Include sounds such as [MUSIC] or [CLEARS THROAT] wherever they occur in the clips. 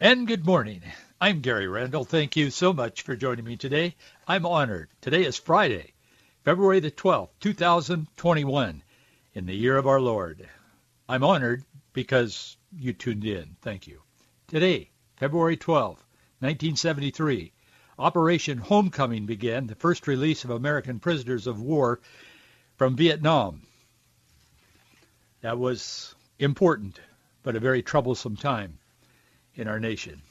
And good morning. I'm Gary Randall. Thank you so much for joining me today. I'm honored. Today is Friday, February the 12th, 2021, in the year of our Lord. I'm honored because you tuned in. Thank you. Today, February 12th, 1973, Operation Homecoming began, the first release of American prisoners of war from Vietnam. That was important, but a very troublesome time in our nation.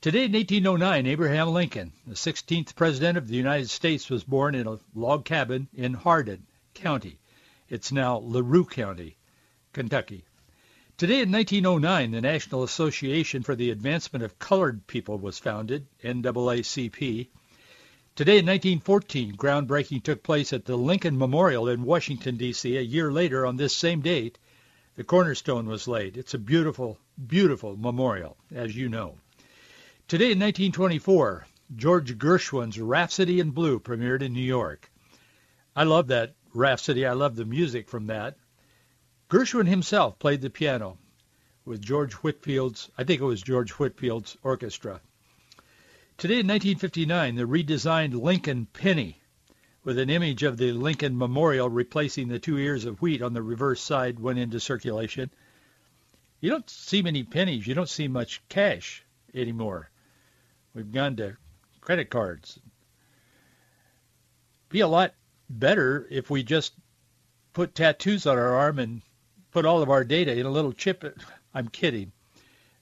Today in 1809, Abraham Lincoln, the 16th President of the United States, was born in a log cabin in Hardin County. It's now LaRue County, Kentucky. Today in 1909, the National Association for the Advancement of Colored People was founded, NAACP. Today in 1914, groundbreaking took place at the Lincoln Memorial in Washington, D.C. A year later, on this same date, the cornerstone was laid. It's a beautiful, beautiful memorial, as you know. Today in 1924, George Gershwin's Rhapsody in Blue premiered in New York. I love that Rhapsody. I love the music from that. Gershwin himself played the piano with George Whitfield's, I think it was George Whitfield's orchestra. Today in 1959, the redesigned Lincoln penny with an image of the Lincoln Memorial replacing the two ears of wheat on the reverse side went into circulation. You don't see many pennies. You don't see much cash anymore. We've gone to credit cards. Be a lot better if we just put tattoos on our arm and put all of our data in a little chip. [LAUGHS] I'm kidding.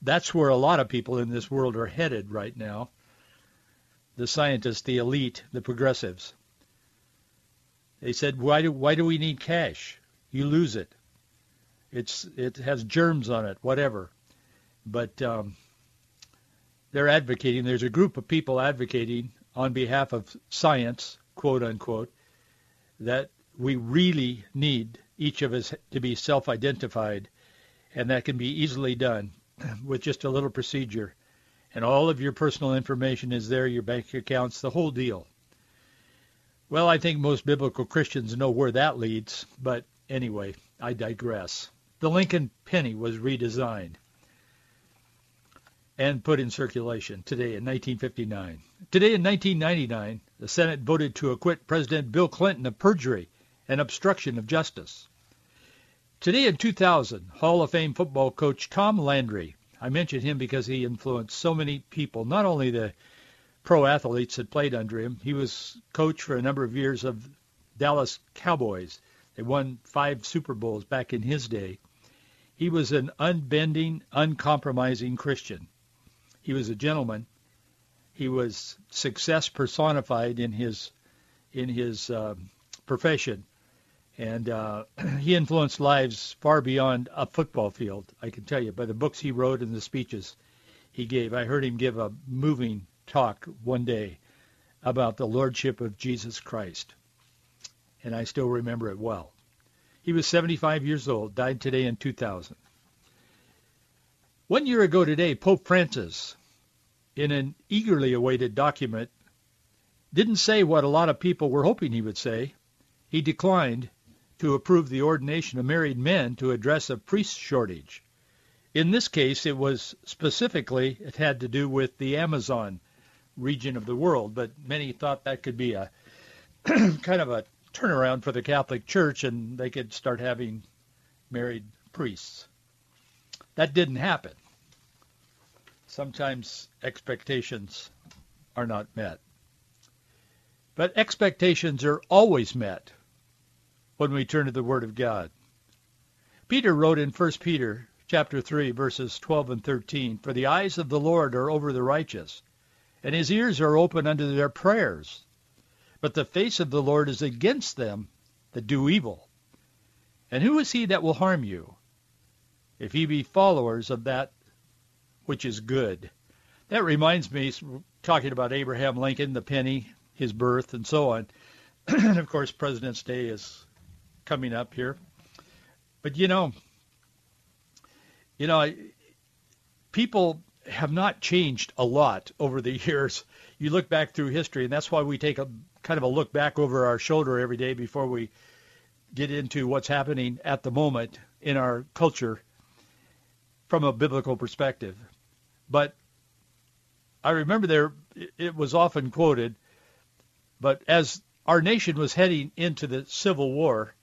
That's where a lot of people in this world are headed right now. The scientists, the elite, the progressives. They said, why do, why do we need cash? You lose it. It's, it has germs on it, whatever. But um, they're advocating, there's a group of people advocating on behalf of science, quote unquote, that we really need each of us to be self-identified, and that can be easily done [CLEARS THROAT] with just a little procedure. And all of your personal information is there, your bank accounts, the whole deal. Well, I think most biblical Christians know where that leads, but anyway, I digress. The Lincoln penny was redesigned and put in circulation today in 1959. Today in 1999, the Senate voted to acquit President Bill Clinton of perjury and obstruction of justice. Today in 2000, Hall of Fame football coach Tom Landry, I mention him because he influenced so many people, not only the pro athletes that played under him, he was coach for a number of years of Dallas Cowboys. They won five Super Bowls back in his day. He was an unbending, uncompromising Christian. He was a gentleman. He was success personified in his in his uh, profession, and uh, [CLEARS THROAT] he influenced lives far beyond a football field. I can tell you by the books he wrote and the speeches he gave. I heard him give a moving talk one day about the lordship of Jesus Christ, and I still remember it well. He was 75 years old, died today in 2000. One year ago today, Pope Francis, in an eagerly awaited document, didn't say what a lot of people were hoping he would say. He declined to approve the ordination of married men to address a priest shortage. In this case, it was specifically, it had to do with the Amazon region of the world, but many thought that could be a [CLEARS THROAT] kind of a turnaround for the Catholic Church and they could start having married priests. That didn't happen. Sometimes expectations are not met. But expectations are always met when we turn to the Word of God. Peter wrote in 1 Peter chapter 3 verses 12 and 13, For the eyes of the Lord are over the righteous, and his ears are open unto their prayers. But the face of the Lord is against them that do evil. And who is he that will harm you? If ye be followers of that which is good. That reminds me, talking about Abraham Lincoln, the penny, his birth, and so on. [CLEARS THROAT] and of course, President's Day is coming up here. But you know, you know, people have not changed a lot over the [LAUGHS] years. You look back through history, and that's why we take a kind of a look back over our shoulder every day before we get into what's happening at the moment in our culture from a biblical perspective. But I remember there it was often quoted, but as our nation was heading into the Civil War,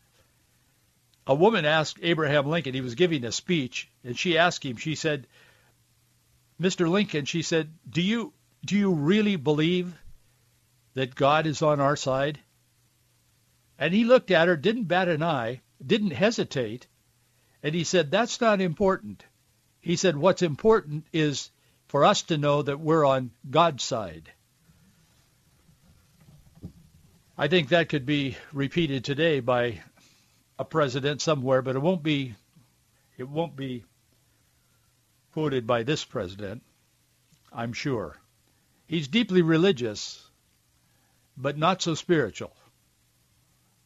a woman asked Abraham Lincoln, he was giving a speech, and she asked him, she said, Mr. Lincoln, she said, do you, do you really believe that God is on our side? And he looked at her, didn't bat an eye, didn't hesitate, and he said, that's not important. He said, what's important is for us to know that we're on God's side. I think that could be repeated today by a president somewhere, but it won't be it won't be quoted by this president, I'm sure. He's deeply religious, but not so spiritual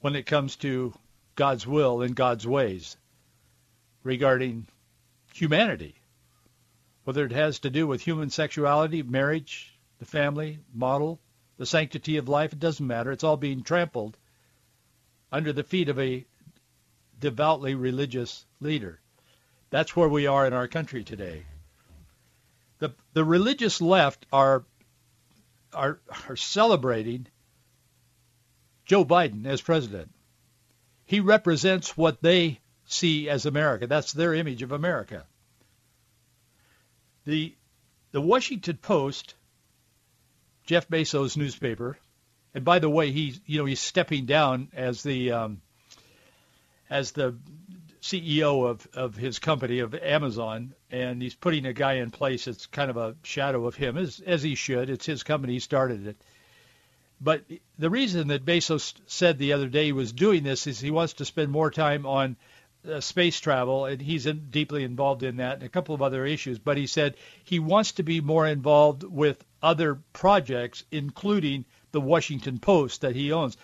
when it comes to God's will and God's ways regarding humanity, whether it has to do with human sexuality, marriage, the family model, the sanctity of life, it doesn't matter. It's all being trampled under the feet of a devoutly religious leader. That's where we are in our country today. The the religious left are are are celebrating Joe Biden as president. He represents what they see as America. That's their image of America. The the Washington Post, Jeff Bezos' newspaper, and by the way, he's you know he's stepping down as the um, as the CEO of, of his company of Amazon, and he's putting a guy in place that's kind of a shadow of him, as as he should. It's his company; he started it. But the reason that Bezos said the other day he was doing this is he wants to spend more time on uh, space travel, and he's in, deeply involved in that and a couple of other issues. But he said he wants to be more involved with other projects, including the Washington Post that he owns.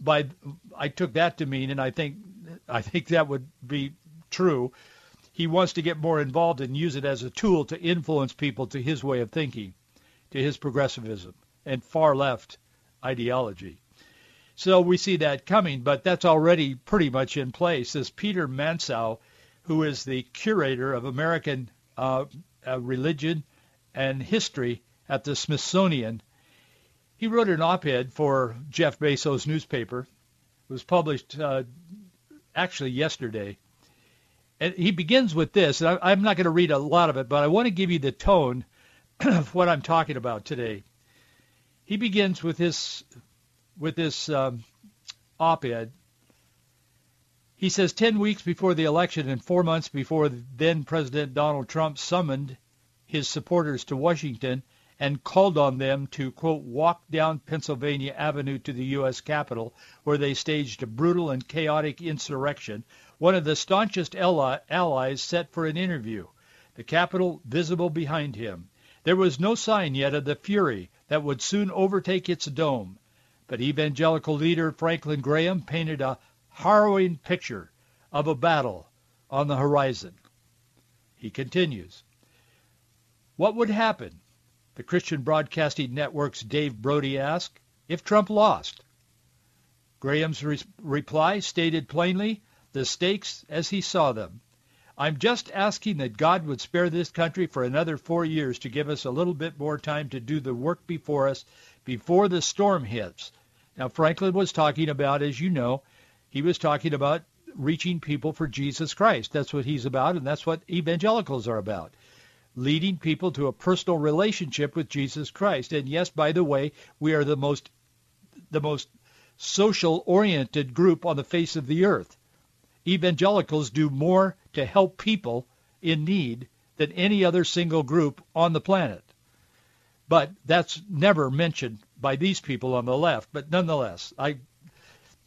By I took that to mean, and I think I think that would be true. He wants to get more involved and use it as a tool to influence people to his way of thinking, to his progressivism and far left ideology. So we see that coming, but that's already pretty much in place. This Peter Manseau, who is the curator of American uh, uh, religion and history at the Smithsonian, he wrote an op-ed for Jeff Bezos' newspaper. It was published uh, actually yesterday. And he begins with this, and I, I'm not going to read a lot of it, but I want to give you the tone [CLEARS THROAT] of what I'm talking about today. He begins with this with this um, op-ed. He says 10 weeks before the election and four months before then President Donald Trump summoned his supporters to Washington and called on them to, quote, walk down Pennsylvania Avenue to the U.S. Capitol, where they staged a brutal and chaotic insurrection, one of the staunchest allies set for an interview, the Capitol visible behind him. There was no sign yet of the fury that would soon overtake its dome. But evangelical leader Franklin Graham painted a harrowing picture of a battle on the horizon. He continues, What would happen, the Christian Broadcasting Network's Dave Brody asked, if Trump lost? Graham's re- reply stated plainly the stakes as he saw them. I'm just asking that God would spare this country for another four years to give us a little bit more time to do the work before us before the storm hits. Now, Franklin was talking about, as you know, he was talking about reaching people for Jesus Christ. That's what he's about, and that's what evangelicals are about. Leading people to a personal relationship with Jesus Christ. And yes, by the way, we are the most the most social oriented group on the face of the earth evangelicals do more to help people in need than any other single group on the planet. But that's never mentioned by these people on the left. But nonetheless, I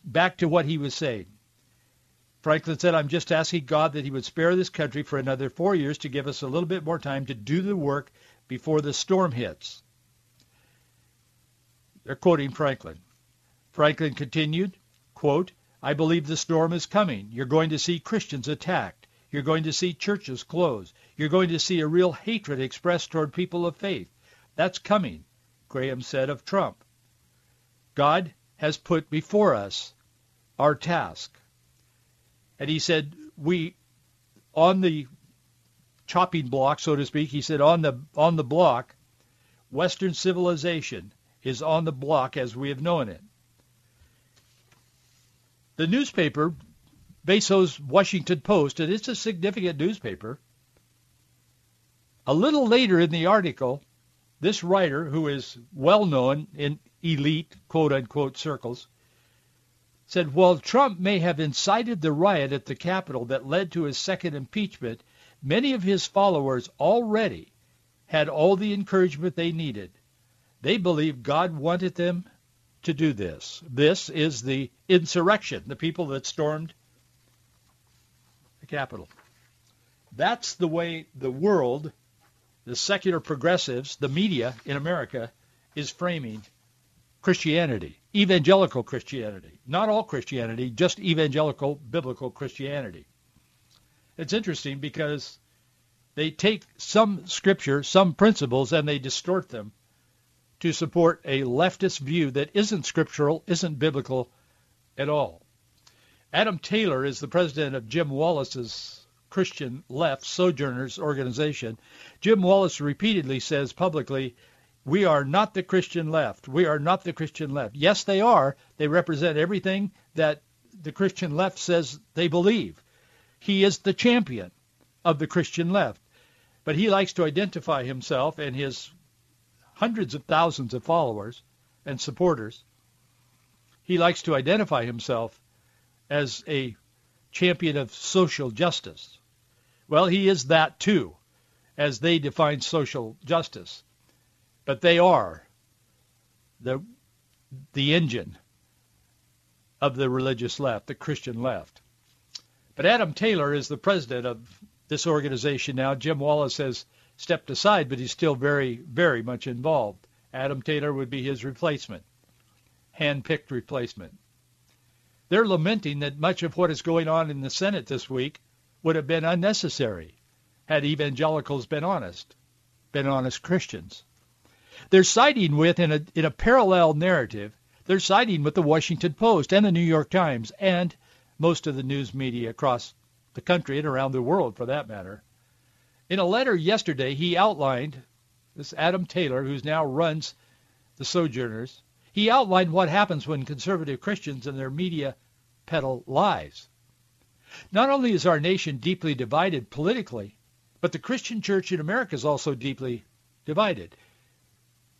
back to what he was saying. Franklin said, I'm just asking God that he would spare this country for another four years to give us a little bit more time to do the work before the storm hits. They're quoting Franklin. Franklin continued, quote, I believe the storm is coming. You're going to see Christians attacked. You're going to see churches closed. You're going to see a real hatred expressed toward people of faith. That's coming, Graham said of Trump. God has put before us our task. And he said, we, on the chopping block, so to speak, he said, on the, on the block, Western civilization is on the block as we have known it. The newspaper, Bezos' Washington Post, and it's a significant newspaper, a little later in the article, this writer, who is well known in elite, quote-unquote, circles, said, while Trump may have incited the riot at the Capitol that led to his second impeachment, many of his followers already had all the encouragement they needed. They believed God wanted them to do this. This is the insurrection, the people that stormed the Capitol. That's the way the world, the secular progressives, the media in America is framing Christianity, evangelical Christianity. Not all Christianity, just evangelical biblical Christianity. It's interesting because they take some scripture, some principles, and they distort them to support a leftist view that isn't scriptural, isn't biblical at all. Adam Taylor is the president of Jim Wallis's Christian Left Sojourners organization. Jim Wallace repeatedly says publicly, we are not the Christian left. We are not the Christian left. Yes, they are. They represent everything that the Christian left says they believe. He is the champion of the Christian left. But he likes to identify himself and his hundreds of thousands of followers and supporters. He likes to identify himself as a champion of social justice. Well, he is that too, as they define social justice. But they are the, the engine of the religious left, the Christian left. But Adam Taylor is the president of this organization now. Jim Wallis has stepped aside, but he's still very, very much involved. Adam Taylor would be his replacement, hand-picked replacement. They're lamenting that much of what is going on in the Senate this week would have been unnecessary had evangelicals been honest, been honest Christians. They're siding with, in a, in a parallel narrative, they're siding with the Washington Post and the New York Times and most of the news media across the country and around the world for that matter. In a letter yesterday, he outlined, this Adam Taylor, who now runs the Sojourners, he outlined what happens when conservative Christians and their media peddle lies. Not only is our nation deeply divided politically, but the Christian church in America is also deeply divided.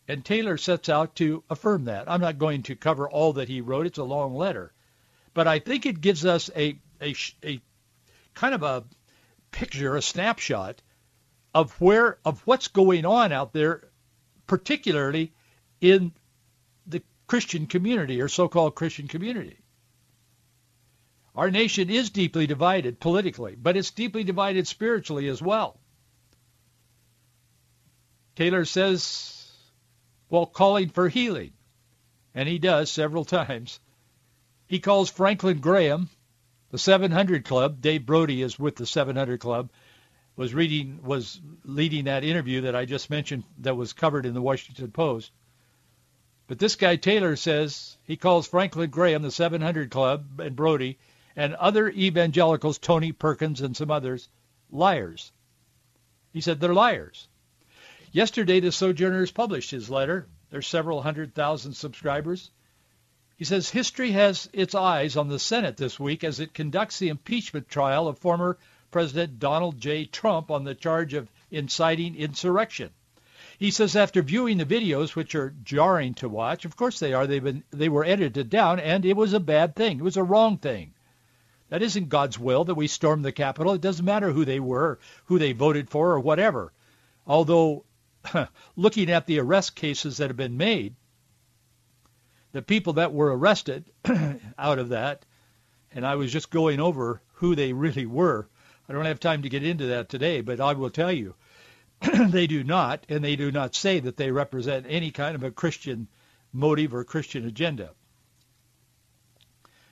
And Taylor sets out to affirm that. I'm not going to cover all that he wrote. It's a long letter. But I think it gives us a, a, a kind of a picture, a snapshot of where of what's going on out there, particularly in the Christian community or so-called Christian community. Our nation is deeply divided politically, but it's deeply divided spiritually as well. Taylor says, while calling for healing, and he does several times, he calls Franklin Graham, the 700 Club, Dave Brody is with the 700 Club, was reading was leading that interview that I just mentioned that was covered in the Washington Post. But this guy Taylor says he calls Franklin Graham, the 700 Club, and Brody, and other evangelicals, Tony Perkins and some others, liars. He said they're liars. Yesterday, the Sojourners published his letter. There's several hundred thousand subscribers. He says history has its eyes on the Senate this week as it conducts the impeachment trial of former President Donald J. Trump on the charge of inciting insurrection. He says after viewing the videos, which are jarring to watch, of course they are, they've been, they were edited down, and it was a bad thing. It was a wrong thing. That isn't God's will that we storm the Capitol. It doesn't matter who they were, who they voted for, or whatever. Although, [LAUGHS] looking at the arrest cases that have been made, the people that were arrested [CLEARS THROAT] out of that, and I was just going over who they really were. I don't have time to get into that today, but I will tell you, [CLEARS THROAT] they do not, and they do not say that they represent any kind of a Christian motive or Christian agenda.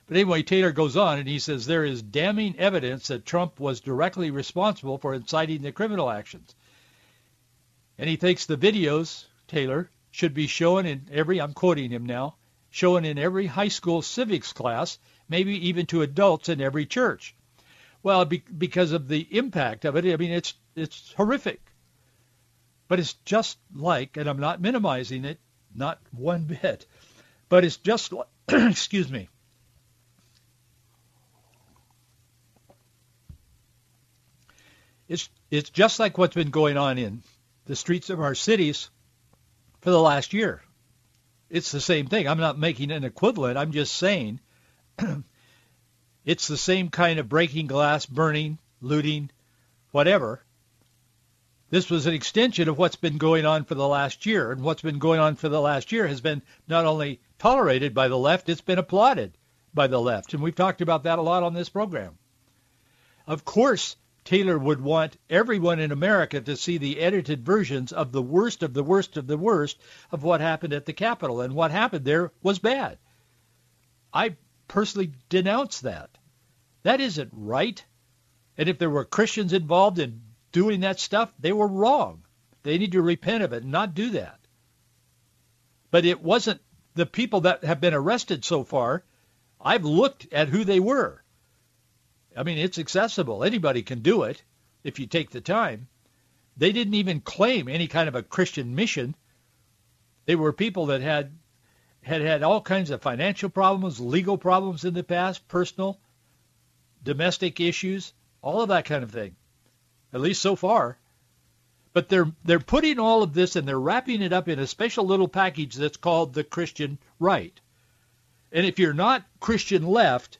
But anyway, Taylor goes on and he says there is damning evidence that Trump was directly responsible for inciting the criminal actions. And he thinks the videos, Taylor, should be shown in every, I'm quoting him now, shown in every high school civics class, maybe even to adults in every church. Well, be, because of the impact of it, I mean, it's it's horrific. But it's just like, and I'm not minimizing it, not one [LAUGHS] bit, but it's just, like, [CLEARS THROAT] excuse me, It's it's just like what's been going on in the streets of our cities for the last year. It's the same thing. I'm not making an equivalent. I'm just saying [CLEARS THROAT] it's the same kind of breaking glass, burning, looting, whatever. This was an extension of what's been going on for the last year, and what's been going on for the last year has been not only tolerated by the left, it's been applauded by the left, and we've talked about that a lot on this program. Of course, Taylor would want everyone in America to see the edited versions of the worst of the worst of the worst of what happened at the Capitol. And what happened there was bad. I personally denounce that. That isn't right. And if there were Christians involved in doing that stuff, they were wrong. They need to repent of it and not do that. But it wasn't the people that have been arrested so far. I've looked at who they were. I mean, it's accessible. Anybody can do it if you take the time. They didn't even claim any kind of a Christian mission. They were people that had had had all kinds of financial problems, legal problems in the past, personal, domestic issues, all of that kind of thing. At least so far. But they're they're putting all of this and they're wrapping it up in a special little package that's called the Christian right. And if you're not Christian left,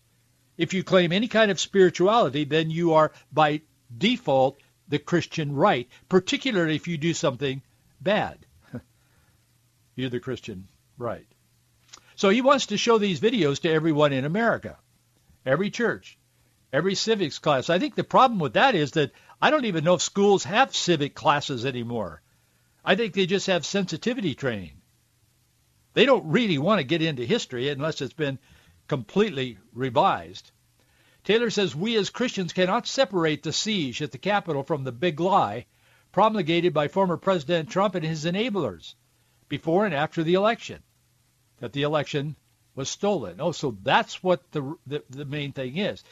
if you claim any kind of spirituality, then you are by default the Christian right, particularly if you do something bad. [LAUGHS] You're the Christian right. So he wants to show these videos to everyone in America, every church, every civics class. I think the problem with that is that I don't even know if schools have civic classes anymore. I think they just have sensitivity training. They don't really want to get into history unless it's been completely revised. Taylor says we as Christians cannot separate the siege at the Capitol from the big lie promulgated by former President Trump and his enablers before and after the election, that the election was stolen. Oh, so that's what the, the, the main thing is.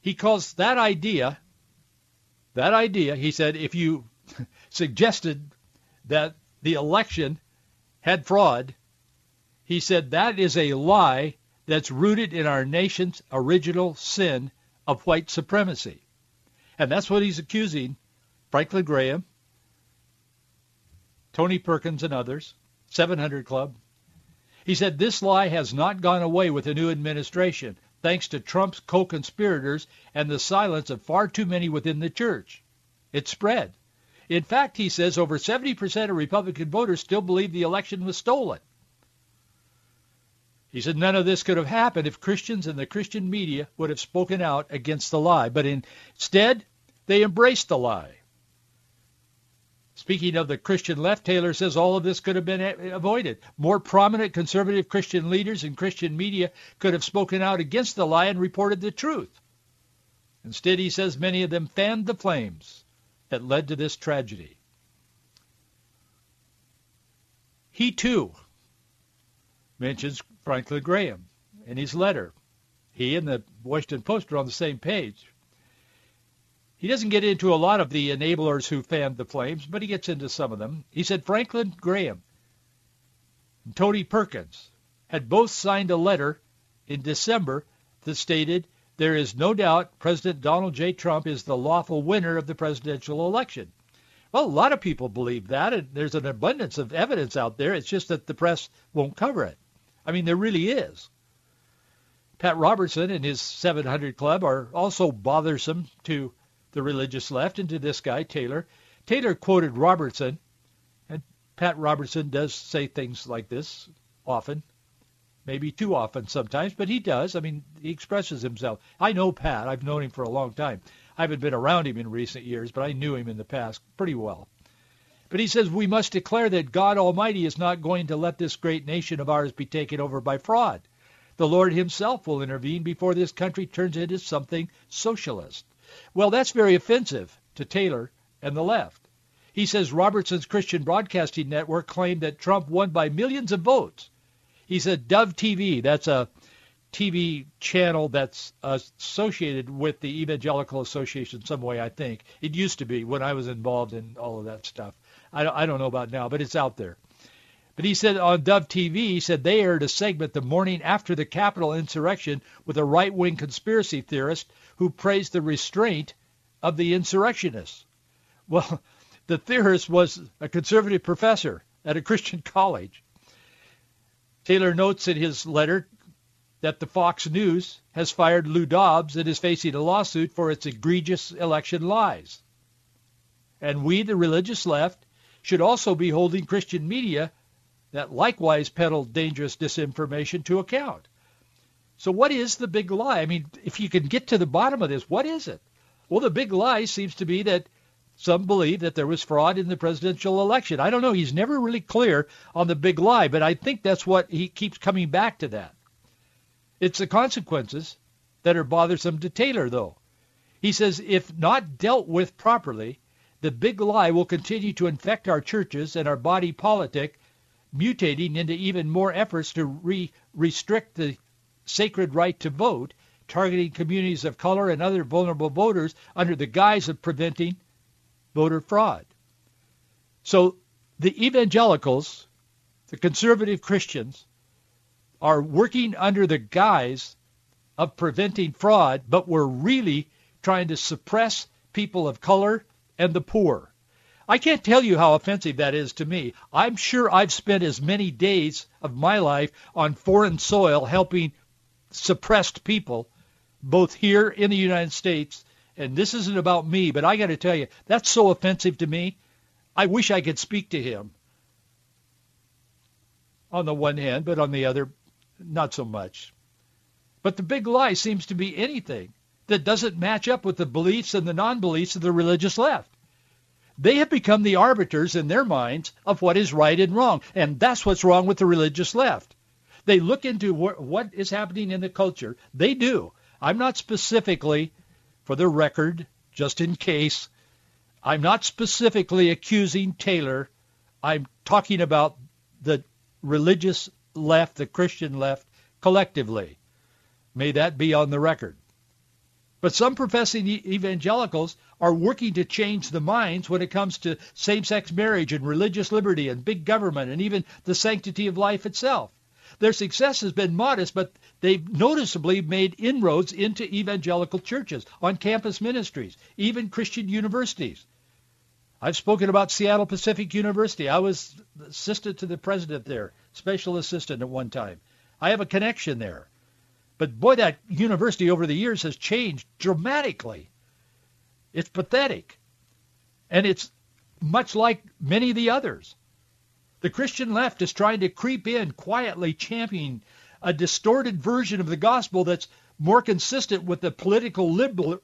He calls that idea, that idea, he said, if you [LAUGHS] suggested that the election had fraud, he said that is a lie that's rooted in our nation's original sin of white supremacy. And that's what he's accusing Franklin Graham, Tony Perkins, and others, 700 Club. He said this lie has not gone away with the new administration, thanks to Trump's co-conspirators and the silence of far too many within the church. It spread. In fact, he says over 70% of Republican voters still believe the election was stolen. He said none of this could have happened if Christians and the Christian media would have spoken out against the lie, but instead they embraced the lie. Speaking of the Christian left, Taylor says all of this could have been avoided. More prominent conservative Christian leaders and Christian media could have spoken out against the lie and reported the truth. Instead, he says many of them fanned the flames that led to this tragedy. He too mentions Franklin Graham in his letter. He and the Washington Post are on the same page. He doesn't get into a lot of the enablers who fanned the flames, but he gets into some of them. He said Franklin Graham and Tony Perkins had both signed a letter in December that stated there is no doubt President Donald J. Trump is the lawful winner of the presidential election. Well, a lot of people believe that, and there's an abundance of evidence out there. It's just that the press won't cover it. I mean, there really is. Pat Robertson and his 700 Club are also bothersome to the religious left and to this guy, Taylor. Taylor quoted Robertson, and Pat Robertson does say things like this often. maybe too often sometimes, but he does. I mean, he expresses himself. I know Pat. I've known him for a long time. I haven't been around him in recent years, but I knew him in the past pretty well. But he says we must declare that God Almighty is not going to let this great nation of ours be taken over by fraud. The Lord himself will intervene before this country turns into something socialist. Well, that's very offensive to Taylor and the left. He says Robertson's Christian Broadcasting Network claimed that Trump won by millions of votes. He said Dove TV, that's a TV channel that's associated with the Evangelical Association some way, I think. It used to be when I was involved in all of that stuff. I don't, know about now, but it's out there. But he said on Dove TV, he said they aired a segment the morning after the Capitol insurrection with a right-wing conspiracy theorist who praised the restraint of the insurrectionists. Well, [LAUGHS] the theorist was a conservative professor at a Christian [LAUGHS] college. Taylor notes in his letter that the Fox News has fired Lou Dobbs and is facing a lawsuit for its egregious election lies. And we, the religious left, should also be holding Christian media that likewise peddled dangerous disinformation to account. So what is the big lie? I mean, if you can get to the bottom of this, what is it? Well, the big lie seems to be that some believe that there was fraud in the presidential election. I don't know. He's never really clear on the big lie, but I think that's what he keeps coming back to that. It's the consequences that are bothersome to Taylor, though. He says if not dealt with properly, the big lie will continue to infect our churches and our body politic, mutating into even more efforts to re- restrict the sacred right to vote, targeting communities of color and other vulnerable voters under the guise of preventing voter fraud. So the evangelicals, the conservative Christians, are working under the guise of preventing fraud, but we're really trying to suppress people of color and the poor. I can't tell you how offensive that is to me. I'm sure I've spent as many days of my life on foreign soil helping suppressed people, both here in the United States and this isn't about me, but I got to tell you, that's so offensive to me. I wish I could speak to him on the one hand, but on the other, not so much. But the big lie seems to be anything that doesn't match up with the beliefs and the non-beliefs of the religious left. They have become the arbiters in their minds of what is right and wrong, and that's what's wrong with the religious left. They look into what is happening in the culture. They do. I'm not specifically for the record, just in case, I'm not specifically accusing Taylor. I'm talking about the religious left, the Christian left, collectively. May that be on the record. But some professing evangelicals are working to change the minds when it comes to same-sex marriage and religious liberty and big government and even the sanctity of life itself. Their success has been modest, but they've noticeably made inroads into evangelical churches, on campus ministries, even Christian universities. I've spoken about Seattle Pacific University. I was assistant to the president there, special assistant at one time. I have a connection there. But boy, that university over the years has changed dramatically. It's pathetic. And it's much like many of the others. The Christian left is trying to creep in quietly championing a distorted version of the gospel that's more consistent with the political liberal,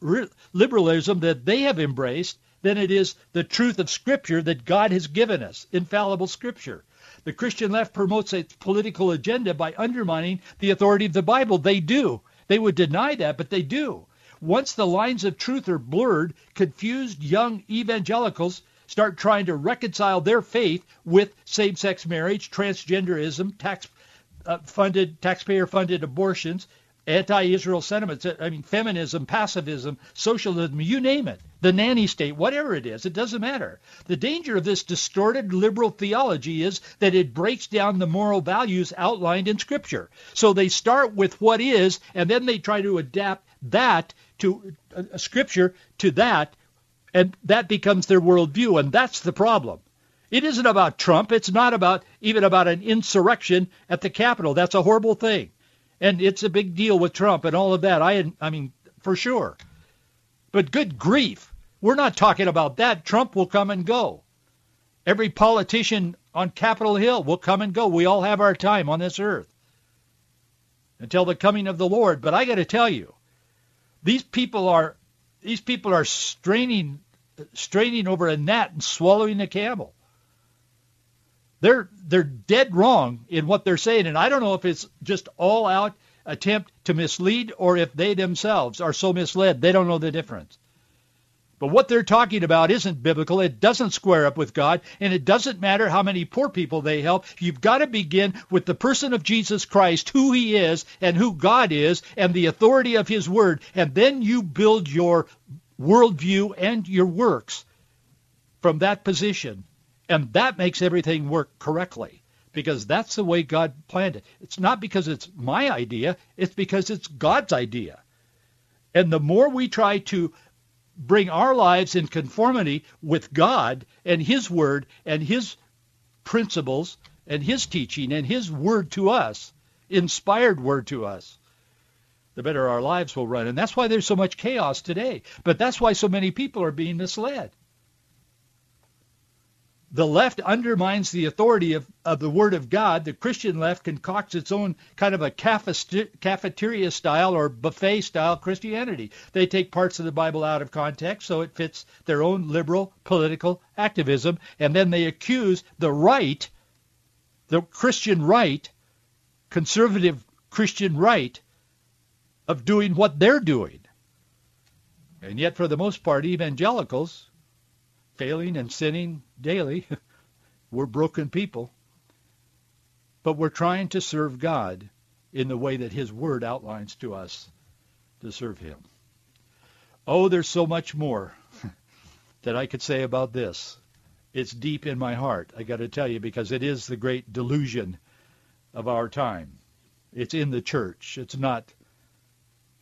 liberalism that they have embraced than it is the truth of Scripture that God has given us, infallible Scripture. The Christian left promotes its political agenda by undermining the authority of the Bible. They do. They would deny that, but they do. Once the lines of truth are blurred, confused young evangelicals start trying to reconcile their faith with same-sex marriage, transgenderism, tax-funded, uh, taxpayer-funded abortions, anti-Israel sentiments, I mean, feminism, pacifism, socialism, you name it, the nanny state, whatever it is, it doesn't matter. The danger of this distorted liberal theology is that it breaks down the moral values outlined in Scripture. So they start with what is, and then they try to adapt that to uh, Scripture to that and that becomes their worldview, and that's the problem. It isn't about Trump. It's not about even about an insurrection at the Capitol. That's a horrible thing, and it's a big deal with Trump and all of that. I, I mean, for sure. But good grief, we're not talking about that. Trump will come and go. Every politician on Capitol Hill will come and go. We all have our time on this earth. until the coming of the Lord. But I got to tell you, these people are these people are straining straining over a gnat and swallowing a camel. They're they're dead wrong in what they're saying, and I don't know if it's just all out attempt to mislead or if they themselves are so misled they don't know the difference. But what they're talking about isn't biblical. It doesn't square up with God, and it doesn't matter how many poor people they help. You've got to begin with the person of Jesus Christ, who he is and who God is, and the authority of his word, and then you build your worldview and your works from that position. And that makes everything work correctly because that's the way God planned it. It's not because it's my idea, it's because it's God's idea. And the more we try to bring our lives in conformity with God and his word and his principles and his teaching and his word to us, inspired word to us, the better our lives will run. And that's why there's so much chaos today. But that's why so many people are being misled the left undermines the authority of, of the Word of God. The Christian left concocts its own kind of a cafeteria style or buffet style Christianity. They take parts of the Bible out of context so it fits their own liberal political activism, and then they accuse the right, the Christian right, conservative Christian right, of doing what they're doing. And yet, for the most part, evangelicals failing and sinning daily. [LAUGHS] we're broken people. But we're trying to serve God in the way that his word outlines to us to serve him. Oh, there's so much more [LAUGHS] that I could say about this. It's deep in my heart, I got to tell you, because it is the great delusion of our time. It's in the church. It's not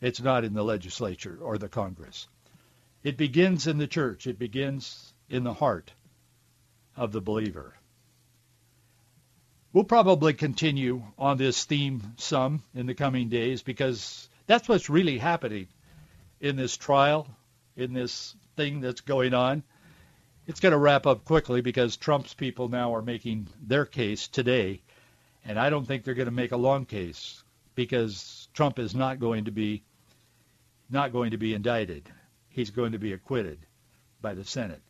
it's not in the legislature or the Congress. It begins in the church. It begins in the heart of the believer. We'll probably continue on this theme some in the coming days because that's what's really happening in this trial, in this thing that's going on. It's going to wrap up quickly because Trump's people now are making their case today, and I don't think they're going to make a long case because Trump is not going to be not going to be indicted. He's going to be acquitted by the Senate.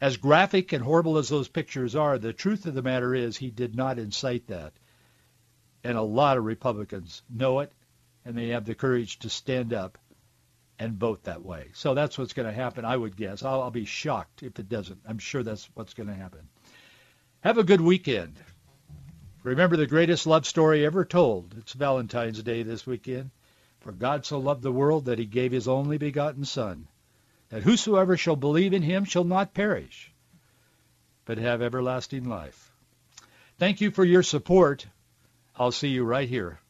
As graphic and horrible as those pictures are, the truth of the matter is he did not incite that. And a lot of Republicans know it, and they have the courage to stand up and vote that way. So that's what's going to happen, I would guess. I'll, I'll be shocked if it doesn't. I'm sure that's what's going to happen. Have a good weekend. Remember the greatest love story ever told. It's Valentine's Day this weekend. For God so loved the world that he gave his only begotten Son that whosoever shall believe in him shall not perish, but have everlasting life. Thank you for your support. I'll see you right here